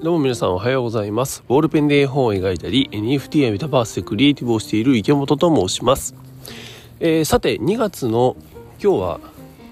どうも皆さんおはようございます。ボールペンで絵本を描いたり、NFT やメタバースでクリエイティブをしている池本と申します。えーさて、2月の今日は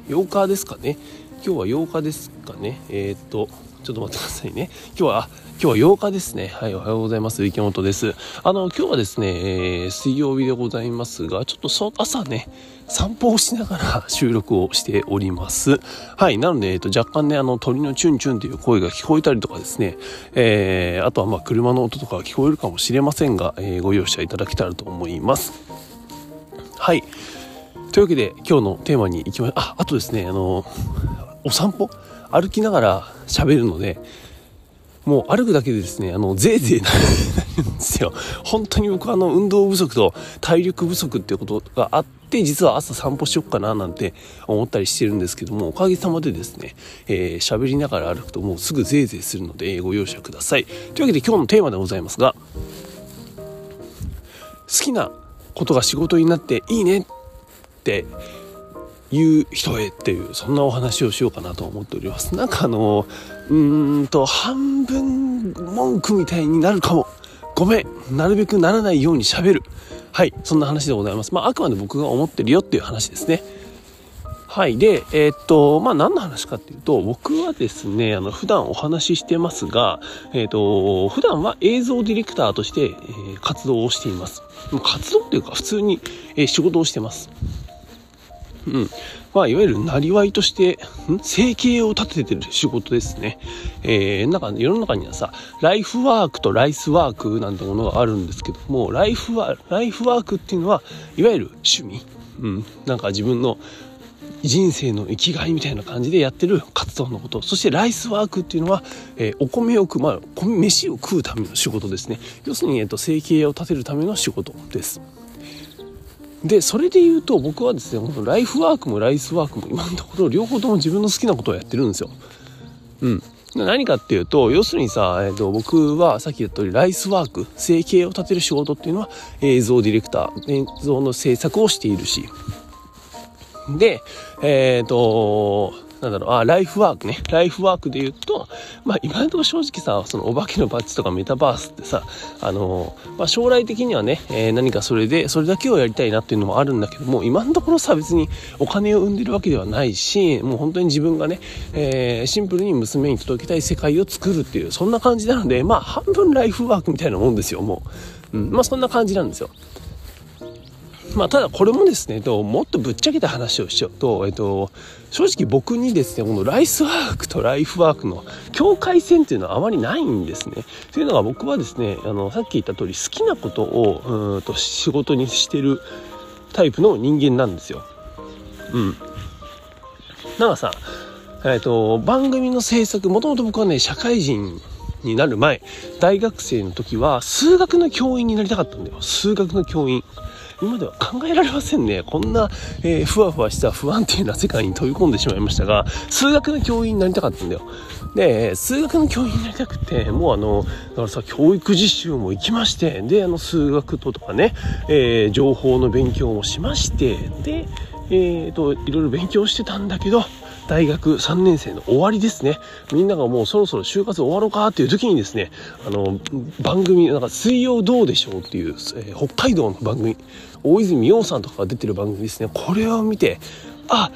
8日ですかね。今日は8日ですかね。えーっと、ちょっと待ってくださいね。今日は、今日は8日ですね。はい、おはようございます。池本です。あの、今日はですね、えー水曜日でございますが、ちょっとそ朝ね、散歩をしながら 収録をしております。はい。なので、えっと、若干ね、あの、鳥のチュンチュンという声が聞こえたりとかですね、えー、あとはまあ、車の音とか聞こえるかもしれませんが、えーご容赦いただけたらと思います。はい。というわけで、今日のテーマに行きまあ、あとですね、あの、お散歩？歩きながら喋るので、もう歩くだけでですね、あの、ぜいぜいなるんですよ。本当に僕はあの、運動不足と体力不足っていうことがあって、実は朝散歩しよっかななんて思ったりしてるんですけども、おかげさまでですね、えー喋りながら歩くともうすぐぜいぜいするので、ご容赦ください。というわけで今日のテーマでございますが、好きなことが仕事になっていいねっていう人へっていうそんなお話をしようかなと思っておりますなんかあのうーんと半分文句みたいになるかもごめんなるべくならないようにしゃべるはいそんな話でございますまああくまで僕が思ってるよっていう話ですねはい。で、えーっと、まあ、何の話かっていうと、僕はですね、あの、普段お話ししてますが、えーっと、普段は映像ディレクターとして、えー活動をしています。活動っていうか、普通に、え仕事をしてます。うん。まあ、いわゆる、なりわいとして、ん？生計を立ててる仕事ですね。えー、なんか、世の中にはさ、ライフワークとライスワークなんてものがあるんですけども、ライフワライフワークっていうのは、いわゆる趣味。うん。なんか自分の、人生の生きがいみたいな感じでやってる活動のことそしてライスワークっていうのは、えーお米を食う、まあ、米飯を食うための仕事ですね要するに、えー、と生計を立てるための仕事ですでそれで言うと僕はですねこのライフワークもライスワークも今のところ両方とも自分の好きなことをやってるんですよ。うん。何かっていうと要するにさ、えー、と僕はさっき言った通りライスワーク生計を立てる仕事っていうのは映像ディレクター映像の制作をしているし。で、えっ、と、なんだろう、あ、ライフワークね。ライフワークで言うと、まあ今のところ正直さ、そのお化けのバッジとかメタバースってさ、あの、まあ将来的にはね、えー何かそれで、それだけをやりたいなっていうのもあるんだけども、今のところさ、別にお金を生んでるわけではないし、もう本当に自分がね、えーシンプルに娘に届けたい世界を作るっていう、そんな感じなので、まあ半分ライフワークみたいなもんですよ、もう。うん、まあそんな感じなんですよ。まあ、ただこれもですね、ともっとぶっちゃけた話をしちゃうと、えっと、正直僕にですね、このライスワークとライフワークの境界線っていうのはあまりないんですね。というのが僕はですね、あの、さっき言った通り好きなことを、うんと仕事にしてるタイプの人間なんですよ。うん。なんかさ、えっと、番組の制作、もともと僕はね、社会人になる前、大学生の時は数学の教員になりたかったんだよ。数学の教員。今では考えられませんね。こんな、えーふわふわした不安定な世界に飛び込んでしまいましたが、数学の教員になりたかったんだよ。で、数学の教員になりたくて、もうあの、だからさ、教育実習も行きまして、で、あの、数学ととかね、えー情報の勉強もしまして、で、えーと、いろいろ勉強してたんだけど、大学3年生の終わりですね。みんながもうそろそろ就活終わろうかっていう時にですね、あの、番組、なんか水曜どうでしょうっていう、えー北海道の番組、大泉洋さんとかが出てる番組ですね。これを見て、あ、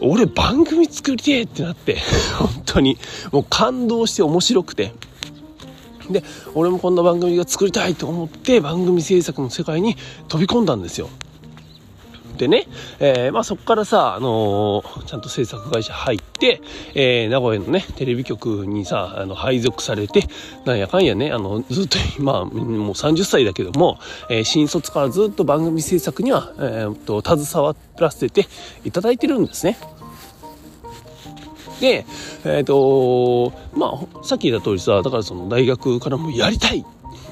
俺番組作りてえってなって、本当に、もう感動して面白くて。で、俺もこんな番組が作りたいと思って番組制作の世界に飛び込んだんですよ。でね、えーまあそこからさ、あのーちゃんと制作会社入って、えー名古屋のね、テレビ局にさ、あの、配属されて、なんやかんやね、あの、ずっと 今、もう30歳だけども、えー新卒からずっと番組制作には、えーっと、携わらせていただいてるんですね。で、えっ、と、まあ、さっき言った通りさ、だからその大学からもやりたい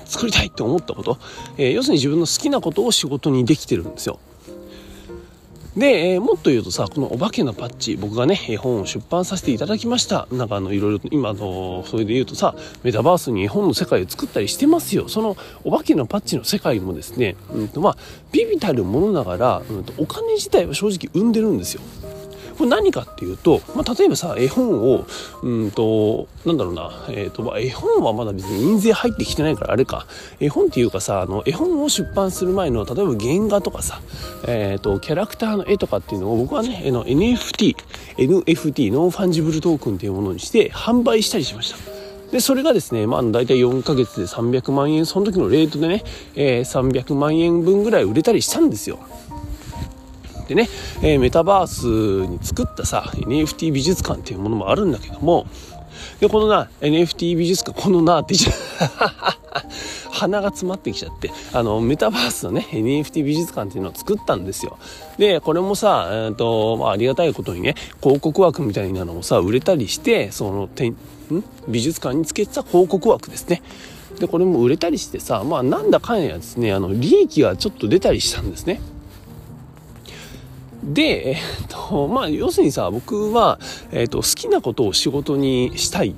作りたいって思ったこと、えー要するに自分の好きなことを仕事にできてるんですよ。で、えーもっと言うとさこの「お化けのパッチ」僕がね絵本を出版させていただきました。なんかあのいろいろ今のそれで言うとさメタバースに絵本の世界を作ったりしてますよ。その「お化けのパッチ」の世界もですね、うんとまあ、ビビたるものながら、うんとお金自体は正直生んでるんですよ。これ何かっていうと、まあ、例えばさ絵本をうんとなんだろうな、えーとまあ、絵本はまだ別に印税入ってきてないからあれか絵本っていうかさあの絵本を出版する前の例えば原画とかさ、えーと、キャラクターの絵とかっていうのを僕はねの NFT NFT non-fungible token っていうものにして販売したりしました。で、それがですね、まあ、大体4ヶ月で300万円、その時のレートでね、えー、300万円分ぐらい売れたりしたんですよ。でね、えー、メタバースに作ったさ NFT 美術館っていうものもあるんだけどもでこのな NFT 美術館このなって 鼻が詰まってきちゃってあのメタバースのね NFT 美術館っていうのを作ったんですよ。でこれもさ、えーとまあ、ありがたいことにね広告枠みたいなのもさ売れたりしてそのてん？美術館につけてた広告枠ですね。でこれも売れたりしてさまあなんだかんやですねあの利益がちょっと出たりしたんですね。で、えっと、まあ、要するにさ、僕は、えっと、好きなことを仕事にしたいっ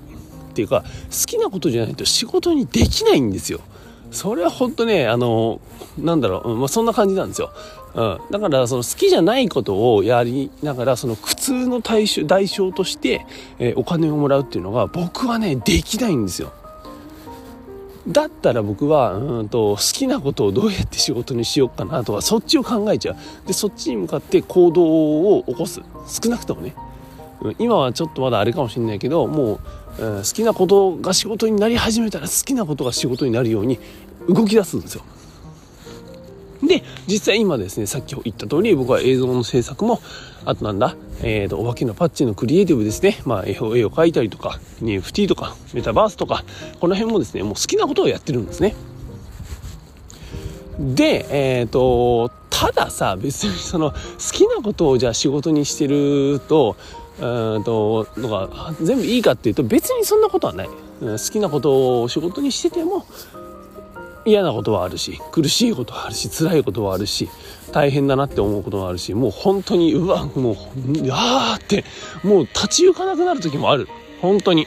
ていうか、好きなことじゃないと仕事にできないんですよ。それは本当ね、あの、なんだろう、まあ、そんな感じなんですよ。うん。だから、その好きじゃないことをやりながら、その苦痛の対象、代償として、えー、お金をもらうっていうのが、僕はね、できないんですよ。だったら僕はうんと好きなことをどうやって仕事にしようかなとかそっちを考えちゃう。でそっちに向かって行動を起こす。少なくともね。今はちょっとまだあれかもしれないけどもう、うん、好きなことが仕事になり始めたら好きなことが仕事になるように動き出すんですよ。で実際今ですねさっき言った通り僕は映像の制作もあとなんだ、えーと、お化けのパッチのクリエイティブですね、まあ、絵を絵を描いたりとか NFT とかメタバースとかこの辺もですねもう好きなことをやってるんですね。でえっ、ー、とたださ別にその好きなことをじゃあ仕事にしてるとうんとのが全部いいかっていうと別にそんなことはない。好きなことを仕事にしてても嫌なことはあるし苦しいことはあるし辛いことはあるし大変だなって思うこともあるしもう本当にうわもうあーってもう立ち行かなくなる時もある。本当に。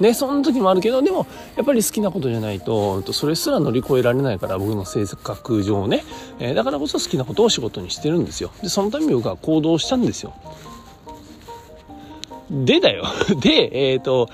ねそんな時もあるけどでもやっぱり好きなことじゃないとそれすら乗り越えられないから僕の性格上ね、えー、だからこそ好きなことを仕事にしてるんですよ。でそのために僕は行動したんですよ。でだよ。でえっ、ー、と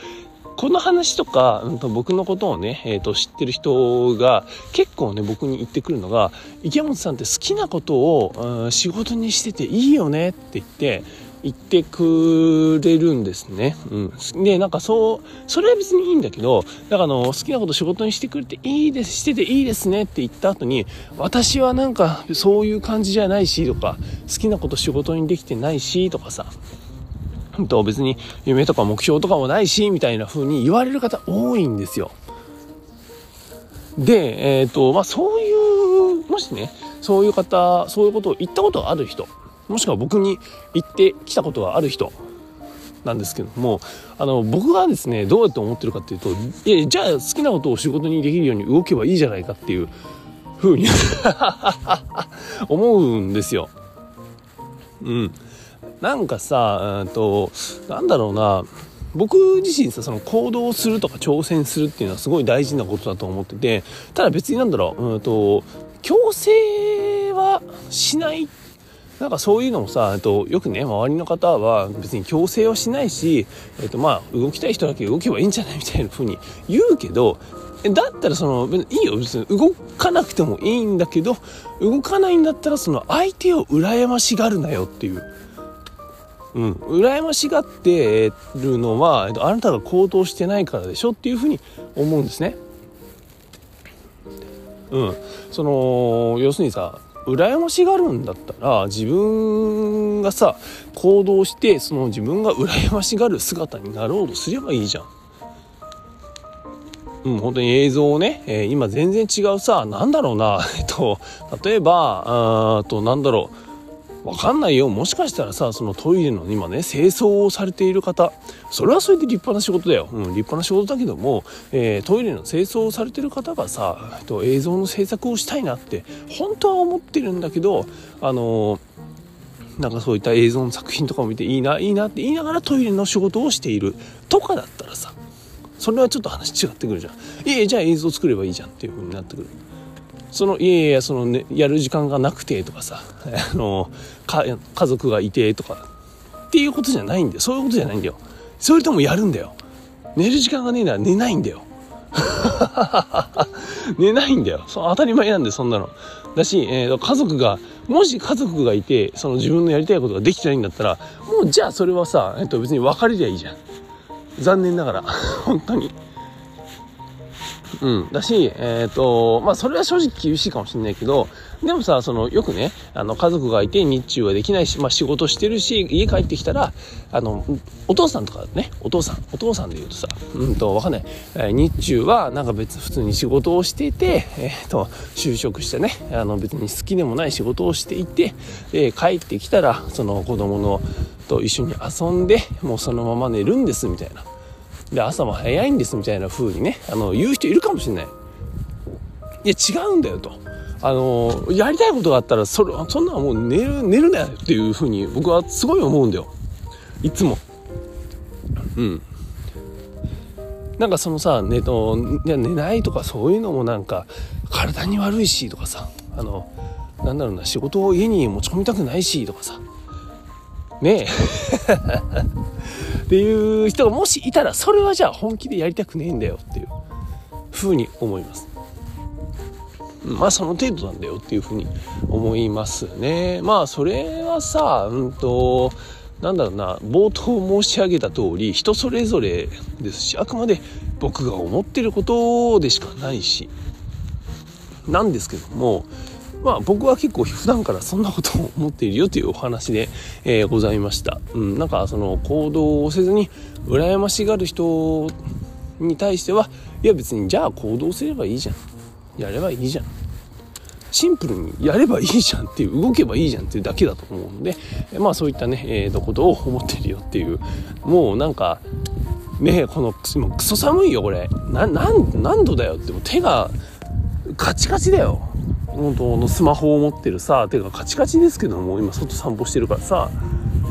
この話とか、うん、と僕のことをね、えーと、知ってる人が結構ね僕に言ってくるのが池本さんって好きなことを、うん、仕事にしてていいよねって言って言ってくれるんですね。うん。で、なんかそう、それは別にいいんだけど、だからの、好きなこと仕事にしてくれていいです、してていいですねって言った後に、私はなんかそういう感じじゃないしとか、好きなこと仕事にできてないしとかさ、と別に夢とか目標とかもないしみたいな風に言われる方多いんですよ。で、えっ、ー、とまあそういうもしねそういう方そういうことを言ったことがある人もしくは僕に言ってきたことがある人なんですけどもあの僕がですねどうやって思ってるかっていうといやじゃあ好きなことを仕事にできるように動けばいいじゃないかっていう風に 思うんですよ。うん。なんかさ、うんと、なんだろうな、僕自身さ、その行動するとか挑戦するっていうのはすごい大事なことだと思ってて、ただ別になんだろう、うんと、強制はしない。なんかそういうのもさ、とよくね、周りの方は別に強制はしないし、えっとまあ、動きたい人だけ動けばいいんじゃないみたいな風に言うけど、だったらその、いいよ、別に。動かなくてもいいんだけど、動かないんだったらその相手を羨ましがるなよっていう。うん、羨ましがってるのはあなたが行動してないからでしょっていうふうに思うんですね。うん、その要するにさ羨ましがるんだったら自分がさ行動してその自分が羨ましがる姿になろうとすればいいじゃん。うん、本当に映像をね、えー、今全然違うさ、なんだろうな、えっと、例えば、あと、なんだろう、わかんないよ。もしかしたらさそのトイレの今ね清掃をされている方それはそれで立派な仕事だよ、うん、立派な仕事だけども、えー、トイレの清掃をされてる方がさ、えっと、映像の制作をしたいなって本当は思ってるんだけどあのーなんかそういった映像の作品とかを見ていいないいなって言いながらトイレの仕事をしているとかだったらさそれはちょっと話違ってくるじゃん。いえじゃあ映像作ればいいじゃんっていう風になってくる。そのいやいやその、ね、やる時間がなくてとかさ あのか家族がいてとかっていうことじゃないんだよ。そういうことじゃないんだよ。それともやるんだよ。寝る時間がねえなら寝ないんだよ。寝ないんだよ。そ当たり前なんでそんなの。だし、えー、家族がもし家族がいてその自分のやりたいことができてないんだったらもうじゃあそれはさ、えー、と別に別れりゃいいじゃん。残念ながら。本当に。うん。だし、えっ、ー、と、まあ、それは正直厳しいかもしれないけど、でもさ、その、よくね、あの、家族がいて日中はできないし、まあ、仕事してるし、家帰ってきたら、あの、お父さんとかね、お父さん、お父さんで言うとさ、うんと、わかんない。えー、日中は、なんか別、普通に仕事をしていて、えっ、ー、と、就職してね、あの、別に好きでもない仕事をしていて、で、帰ってきたら、その子供の、と一緒に遊んで、もうそのまま寝るんです、みたいな。で朝も早いんですみたいな風にねあの言う人いるかもしれない。いや違うんだよと。あのやりたいことがあったらそれそんなもう寝る寝るなっていう風に僕はすごい思うんだよ。いつも。うん。なんかそのさ寝と寝ないとかそういうのもなんか体に悪いしとかさあのなんだろうな仕事を家に持ち込みたくないしとかさ。ねえ。っていう人がもしいたらそれはじゃあ本気でやりたくねえんだよっていうふうに思います。まあその程度なんだよっていうふうに思いますね。まあそれはさうんとなんだろうな冒頭申し上げた通り人それぞれですしあくまで僕が思ってることでしかないしなんですけどもまあ僕は結構普段からそんなことを思っているよというお話で、えー、ございました。うん、なんかその行動をせずに羨ましがる人に対してはいや別にじゃあ行動すればいいじゃん。やればいいじゃん。シンプルにやればいいじゃんっていう動けばいいじゃんっていうだけだと思うのでまあそういったね、えー、ことを思ってるよっていうもうなんかねこの今クソ寒いよこれな何度だよっても手がカチカチだよ本当のスマホを持ってるさ手がカチカチですけども今外散歩してるからさ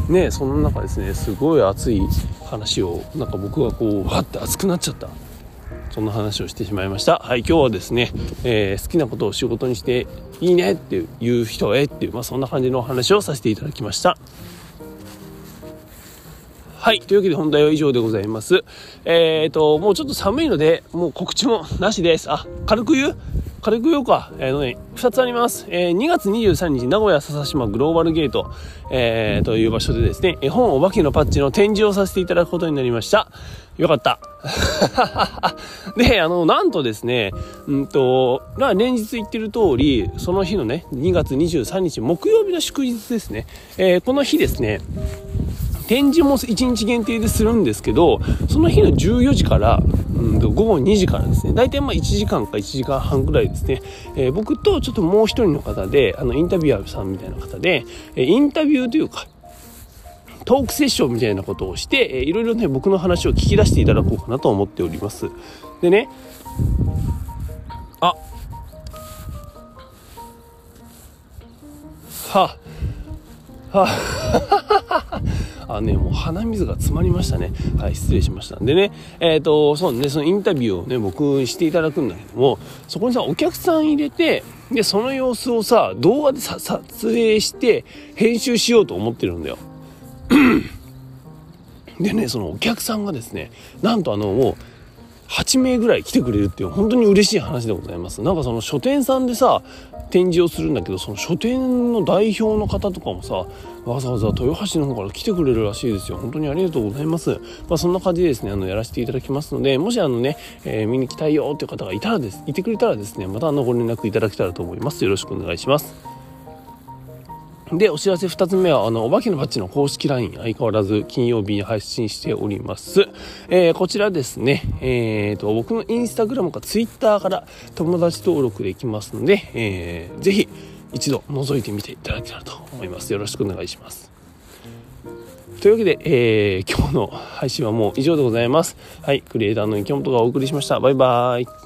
ねその中ですねすごい熱い話をなんか僕がこうわって熱くなっちゃったそんな話をしてしまいましたはい今日はですね、えー、好きなことを仕事にしていいねっていう人へっていう、まあ、そんな感じのお話をさせていただきましたはい。というわけで本題は以上でございます。えっ、ー、と、もうちょっと寒いので、もう告知もなしです。あ、軽く言う？軽く言おうか。えー、のね、2つあります。えー、2月23日、名古屋笹島グローバルゲート、えー、という場所でですね、絵本お化けのパッチの展示をさせていただくことになりました。よかった。で、あの、なんとですね、うんと、まあ、連日言ってる通り、その日のね、2月23日、木曜日の祝日ですね。えー、この日ですね、展示も1日限定でするんですけど、その日の14時から、うん、午後2時からですね、大体まあ1時間か1時間半ぐらいですね、えー、僕とちょっともう一人の方で、あの、インタビュアーさんみたいな方で、えインタビューというか、トークセッションみたいなことをして、えー、いろいろね、僕の話を聞き出していただこうかなと思っております。でね、あ、はあ、はあ、あね、もう鼻水が詰まりましたね。はい、失礼しました。でね、えっ、ー、と、そうね、そのインタビューをね、僕していただくんだけども、そこにさ、お客さん入れて、で、その様子をさ、動画でさ撮影して、編集しようと思ってるんだよ。でね、そのお客さんがですね、なんとあの、もう、8名ぐらい来てくれるっていう本当に嬉しい話でございます。なんかその書店さんでさ展示をするんだけどその書店の代表の方とかもさわざわざ豊橋の方から来てくれるらしいですよ。本当にありがとうございます。まあそんな感じでですねあのやらせていただきますのでもしあのね、えー、見に来たいよっていう方がいたらですいてくれたらですねまたあのご連絡いただけたらと思います。よろしくお願いします。で、お知らせ2つ目は、あの、お化けのバッチの公式 LINE、相変わらず金曜日に配信しております。えー、こちらですね、えーと、僕のインスタグラムかツイッターから友達登録できますので、えー、ぜひ一度覗いてみていただけたらと思います。よろしくお願いします。というわけで、えー、今日の配信はもう以上でございます。はい、クリエイターの池本がお送りしました。バイバーイ。